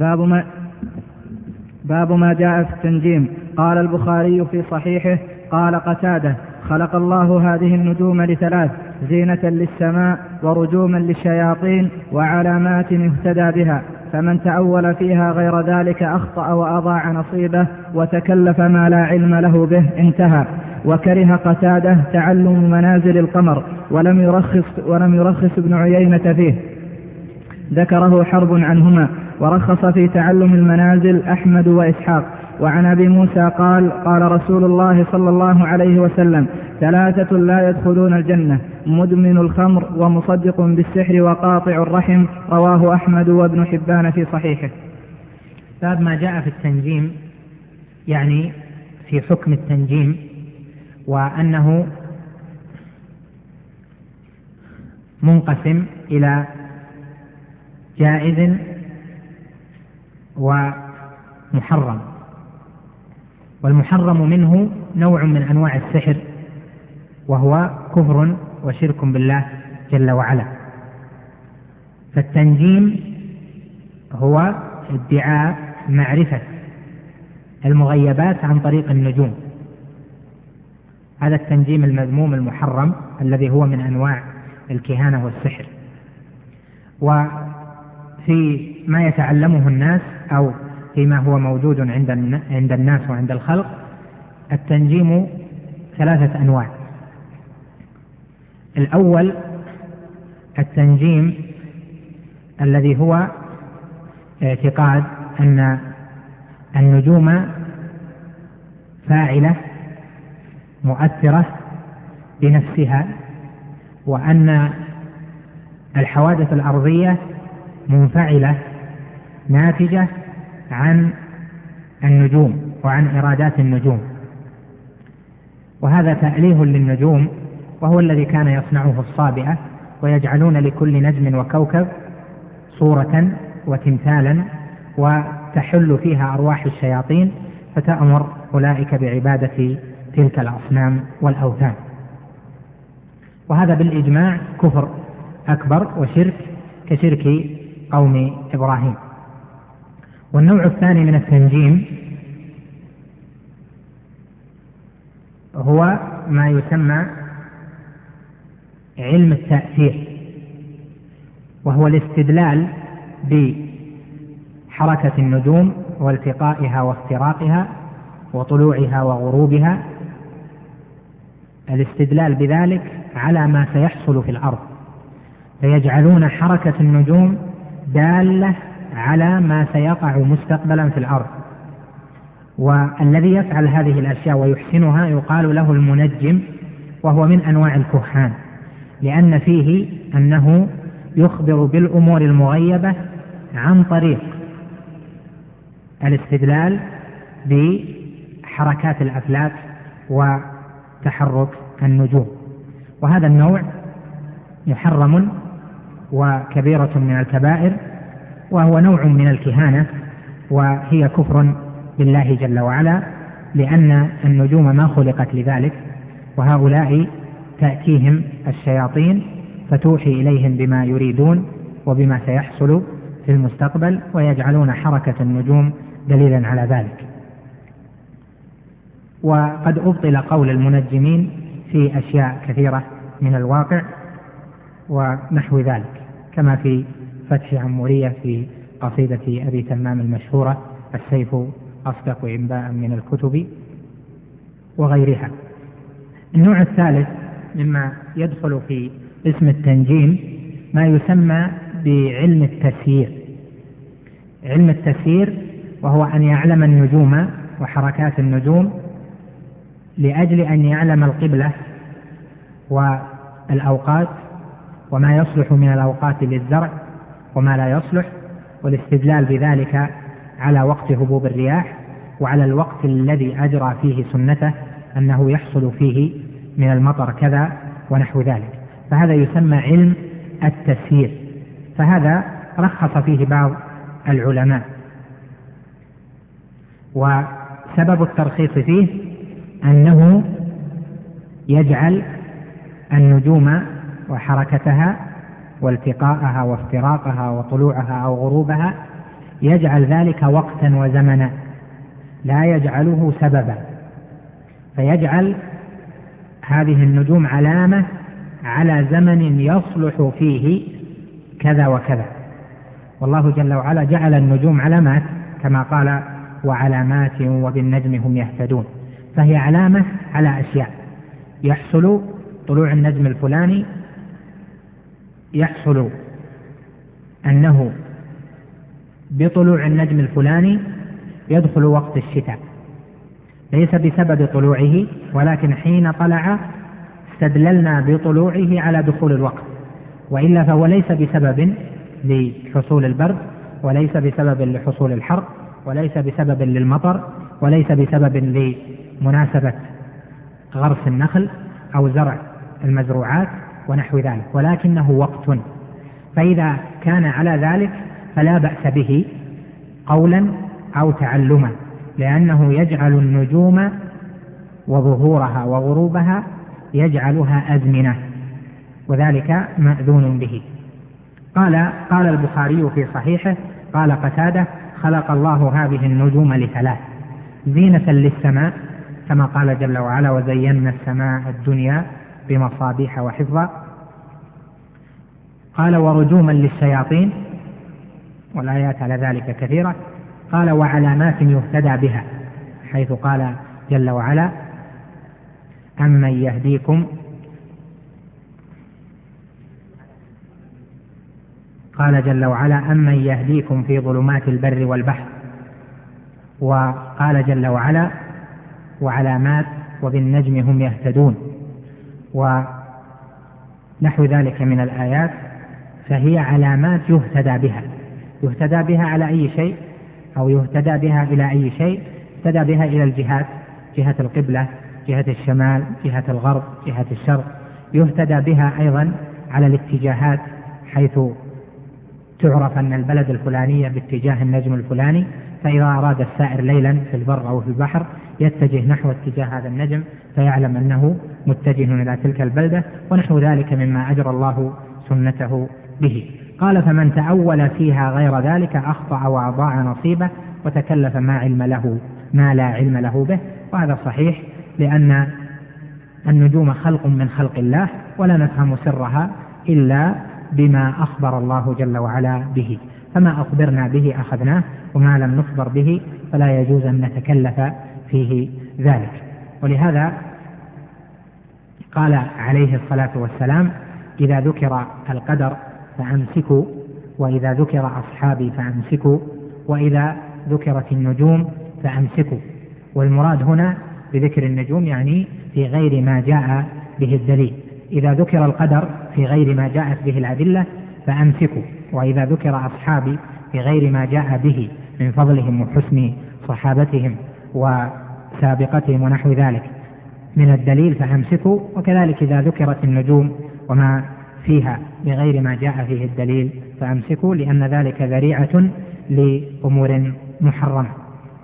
باب ما باب ما جاء في التنجيم. قال البخاري في صحيحه قال قتادة خلق الله هذه النجوم لثلاث زينة للسماء ورجوما للشياطين وعلامات يهتدى بها. فمن تأول فيها غير ذلك أخطأ وأضاع نصيبه وتكلف ما لا علم له به انتهى. وكره قتادة تعلم منازل القمر ولم يرخص ولم يرخص ابن عيينة فيه. ذكره حرب عنهما. ورخص في تعلم المنازل أحمد وإسحاق. وعن أبي موسى قال قال رسول الله صلى الله عليه وسلم ثلاثة لا يدخلون الجنة مدمن الخمر ومصدق بالسحر وقاطع الرحم. رواه أحمد وابن حبان في صحيحه. باب ما جاء في التنجيم يعني في حكم التنجيم وأنه منقسم إلى جائز ومحرم. والمحرم منه نوع من أنواع السحر وهو كفر وشرك بالله جل وعلا. فالتنجيم هو ادعاء معرفة المغيبات عن طريق النجوم. هذا التنجيم المذموم المحرم الذي هو من أنواع الكهانة والسحر. وفي ما يتعلمه الناس أو فيما هو موجود عند عند الناس وعند الخلق التنجيم ثلاثة أنواع. الأول التنجيم الذي هو اعتقاد أن النجوم فاعلة مؤثرة بنفسها وأن الحوادث الأرضية منفعلة ناتجة عن النجوم وعن إرادات النجوم. وهذا تأليه للنجوم وهو الذي كان يصنعه الصابئة ويجعلون لكل نجم وكوكب صورة وتمثالا وتحل فيها أرواح الشياطين فتأمر أولئك بعبادة تلك الأصنام والأوثان. وهذا بالإجماع كفر أكبر وشرك كشرك قوم إبراهيم. والنوع الثاني من التنجيم هو ما يسمى علم التأثير وهو الاستدلال بحركة النجوم والتقائها وافتراقها وطلوعها وغروبها الاستدلال بذلك على ما سيحصل في الأرض فيجعلون حركة النجوم دالة على ما سيقع مستقبلا في الأرض. والذي يفعل هذه الأشياء ويحسنها يقال له المنجم وهو من أنواع الكهان لأن فيه أنه يخبر بالأمور المغيبة عن طريق الاستدلال بحركات الأفلاك وتحرك النجوم. وهذا النوع محرم وكبيرة من الكبائر وهو نوع من الكهانة وهي كفر بالله جل وعلا لأن النجوم ما خلقت لذلك وهؤلاء تأتيهم الشياطين فتوحي إليهم بما يريدون وبما سيحصل في المستقبل ويجعلون حركة النجوم دليلا على ذلك. وقد أبطل قول المنجمين في أشياء كثيرة من الواقع ونحو ذلك كما في فتح عمورية في قصيدة أبي تمام المشهورة السيف أصدق إنباء من الكتب وغيرها. النوع الثالث مما يدخل في اسم التنجيم ما يسمى بعلم التسيير علم التسيير وهو أن يعلم النجوم وحركات النجوم لأجل أن يعلم القبلة والأوقات وما يصلح من الأوقات للزرع وما لا يصلح والاستدلال بذلك على وقت هبوب الرياح وعلى الوقت الذي أجرى فيه سنته أنه يحصل فيه من المطر كذا ونحو ذلك. فهذا يسمى علم التسيير. فهذا رخص فيه بعض العلماء. وسبب الترخيص فيه أنه يجعل النجوم وحركتها والتقاءها وافتراقها وطلوعها أو غروبها يجعل ذلك وقتا وزمنا لا يجعله سببا فيجعل هذه النجوم علامة على زمن يصلح فيه كذا وكذا. والله جل وعلا جعل النجوم علامات كما قال وعلامات وبالنجم هم يهتدون فهي علامة على أشياء يحصل طلوع النجم الفلاني يحصل أنه بطلوع النجم الفلاني يدخل وقت الشتاء. ليس بسبب طلوعه ولكن حين طلع استدللنا بطلوعه على دخول الوقت. وإلا فهو ليس بسبب لحصول البرد وليس بسبب لحصول الحر وليس بسبب للمطر وليس بسبب لمناسبة غرس النخل أو زرع المزروعات. ونحو ذلك ولكنه وقت. فإذا كان على ذلك فلا بأس به قولا أو تعلما لأنه يجعل النجوم وظهورها وغروبها يجعلها أزمنة وذلك مأذون به. قال قال البخاري في صحيحه قال قتادة خلق الله هذه النجوم لثلاث زينة للسماء كما قال جل وعلا وزينا السماء الدنيا بمصابيح وحفظا قال ورجوما للشياطين والآيات على ذلك كثيرة قال وعلامات يهتدى بها حيث قال جل وعلا أمن يهديكم قال جل وعلا أمن يهديكم في ظلمات البر والبحر وقال جل وعلا وعلامات وبالنجم هم يهتدون ونحو ذلك من الآيات. فهي علامات يهتدى بها. يهتدى بها على أي شيء؟ أو يهتدى بها إلى أي شيء؟ يهتدى بها إلى الجهات جهة القبلة جهة الشمال جهة الغرب جهة الشرق. يهتدى بها أيضا على الاتجاهات حيث تعرف أن البلد الفلانية باتجاه النجم الفلاني فإذا أراد السائر ليلا في البر أو في البحر يتجه نحو اتجاه هذا النجم فيعلم أنه متجه إلى تلك البلدة ونحو ذلك مما أجرى الله سنته به. قال فمن تأول فيها غير ذلك أخطأ وأضاع نصيبه وتكلف ما علم له ما لا علم له به. وهذا صحيح لأن النجوم خلق من خلق الله ولا نفهم سرها إلا بما أخبر الله جل وعلا به. فما أخبرنا به أخذناه وما لم نخبر به فلا يجوز أن نتكلف فيه ذلك. ولهذا قال عليه الصلاة والسلام إذا ذكر القدر فأمسكوا وإذا ذكر أصحابي فأمسكوا وإذا ذكرت النجوم فأمسكوا. والمراد هنا بذكر النجوم يعني في غير ما جاء به الدليل. إذا ذكر القدر في غير ما جاءت به الأدلة فأمسكوا وإذا ذكر أصحابي في غير ما جاء به من فضلهم وحسن صحابتهم وسابقتهم ونحو ذلك. من الدليل فأمسكوا وكذلك إذا ذكرت النجوم وما فيها بغير ما جاء فيه الدليل فأمسكوا لأن ذلك ذريعة لأمور محرمة.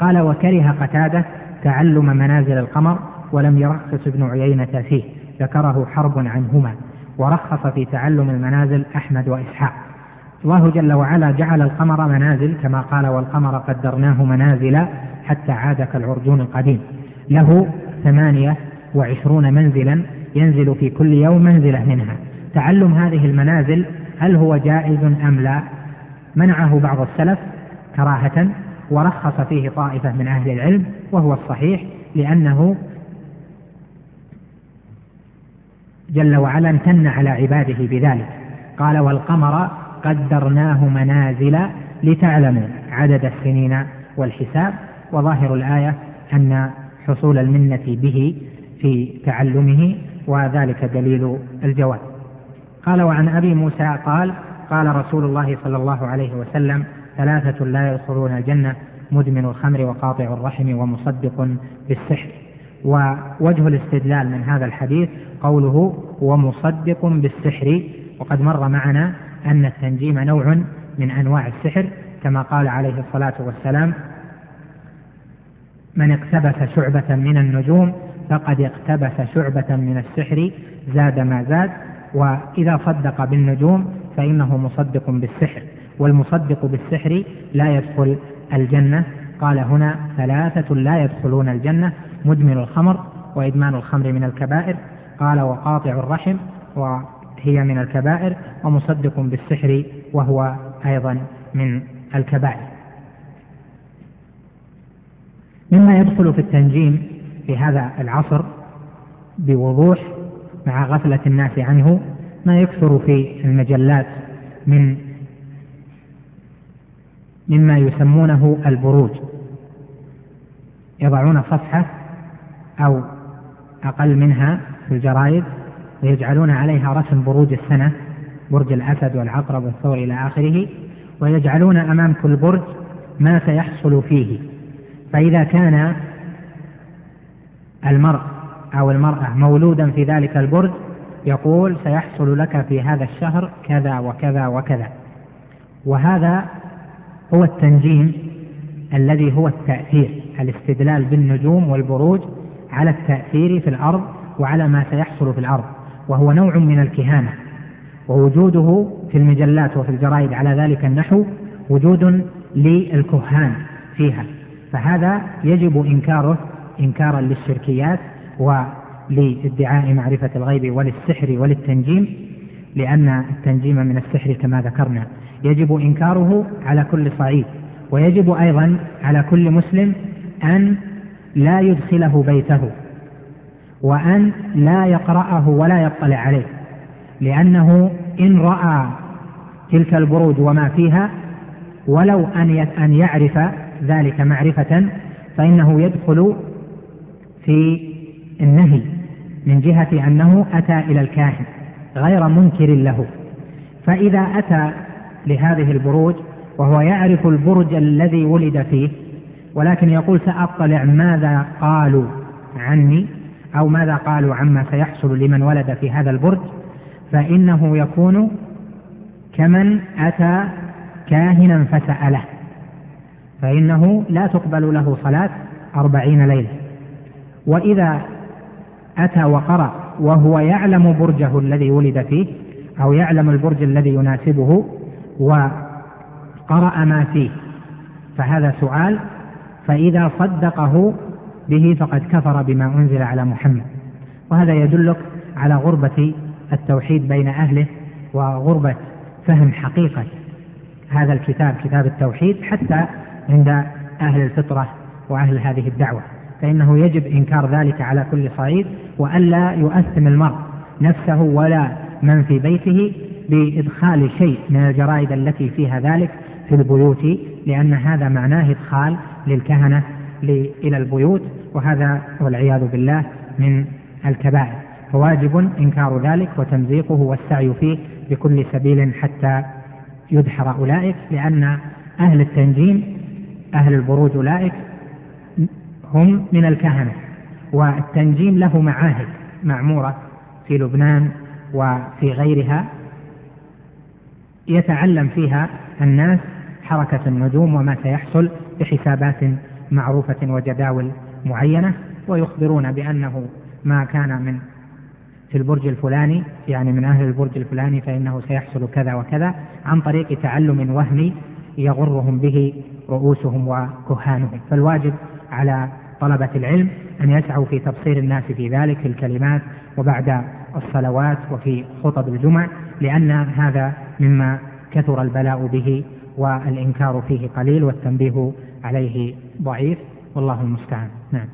قال وكره قتادة تعلم منازل القمر ولم يرخص ابن عيينة فيه ذكره حرب عنهما ورخص في تعلم المنازل أحمد وإسحاق. الله جل وعلا جعل القمر منازل كما قال والقمر قدرناه منازل حتى عاد كالعرجون القديم. له ثمانية وعشرون منزلا ينزل في كل يوم منزلة منها. تعلم هذه المنازل هل هو جائز أم لا؟ منعه بعض السلف كراهة ورخص فيه طائفة من أهل العلم وهو الصحيح لأنه جل وعلا امتن على عباده بذلك. قال والقمر قدرناه منازل لتعلموا عدد السنين والحساب وظاهر الآية أن حصول المنة به في تعلمه وذلك دليل الجواب. قال وعن أبي موسى قال قال رسول الله صلى الله عليه وسلم ثلاثة لا يدخلون الجنة مدمن الخمر وقاطع الرحم ومصدق بالسحر. ووجه الاستدلال من هذا الحديث قوله ومصدق بالسحر. وقد مر معنا أن التنجيم نوع من أنواع السحر كما قال عليه الصلاة والسلام من اقتبس شعبة من النجوم فقد اقتبس شعبة من السحر زاد ما زاد وإذا صدق بالنجوم فإنه مصدق بالسحر والمصدق بالسحر لا يدخل الجنة. قال هنا ثلاثة لا يدخلون الجنة مدمن الخمر وإدمان الخمر من الكبائر. قال وقاطع الرحم وهي من الكبائر ومصدق بالسحر وهو أيضا من الكبائر. مما يدخل في التنجيم في هذا العصر بوضوح مع غفلة الناس عنه ما يكثر في المجلات من مما يسمونه البروج. يضعون صفحة أو أقل منها في الجرائد ويجعلون عليها رسم بروج السنة برج الأسد والعقرب والثور إلى آخره ويجعلون أمام كل برج ما سيحصل فيه. فإذا كان المرء أو المرأة مولودا في ذلك البرج يقول سيحصل لك في هذا الشهر كذا وكذا وكذا. وهذا هو التنجيم الذي هو التأثير الاستدلال بالنجوم والبروج على التأثير في الأرض وعلى ما سيحصل في الأرض وهو نوع من الكهانة. ووجوده في المجلات وفي الجرائد على ذلك النحو وجود للكهان فيها. فهذا يجب إنكاره إنكارا للشركيات ولادعاء معرفة الغيب وللسحر وللتنجيم لأن التنجيم من السحر كما ذكرنا. يجب إنكاره على كل صعيد ويجب أيضا على كل مسلم أن لا يدخله بيته وأن لا يقرأه ولا يطلع عليه لأنه إن رأى تلك البروج وما فيها ولو أن أن يعرف ذلك معرفة فإنه يدخل في النهي من جهة أنه أتى إلى الكاهن غير منكر له. فإذا أتى لهذه البروج وهو يعرف البرج الذي ولد فيه ولكن يقول سأطلع ماذا قالوا عني أو ماذا قالوا عما سيحصل لمن ولد في هذا البرج فإنه يكون كمن أتى كاهنا فسأله. فإنه لا تقبل له صلاة أربعين ليلة. وإذا أتى وقرأ وهو يعلم برجه الذي ولد فيه أو يعلم البرج الذي يناسبه وقرأ ما فيه. فهذا سؤال فإذا صدقه به فقد كفر بما أنزل على محمد. وهذا يدلك على غربة التوحيد بين أهله وغربة فهم حقيقة هذا الكتاب كتاب التوحيد حتى عند أهل الفطرة وأهل هذه الدعوة. فإنه يجب إنكار ذلك على كل صعيد. وألا يؤثم المرء نفسه ولا من في بيته بإدخال شيء من الجرائد التي فيها ذلك في البيوت لأن هذا معناه إدخال للكهنة إلى البيوت وهذا والعياذ بالله من الكبائر. فواجب إنكار ذلك وتمزيقه والسعي فيه بكل سبيل حتى يدحر أولئك لأن أهل التنجيم أهل البروج أولئك هم من الكهنة. والتنجيم له معاهد معمورة في لبنان وفي غيرها. يتعلم فيها الناس حركة النجوم وما سيحصل بحسابات معروفة وجداول معينة ويخبرون بأنه ما كان من في البرج الفلاني يعني من أهل البرج الفلاني فإنه سيحصل كذا وكذا عن طريق تعلم وهمي يغرهم به رؤوسهم وكهانهم. فالواجب على طلبة العلم أن يسعوا في تبصير الناس في ذلك في الكلمات وبعد الصلوات وفي خطب الجمع لأن هذا مما كثر البلاء به والإنكار فيه قليل والتنبيه عليه ضعيف. والله المستعان. نعم.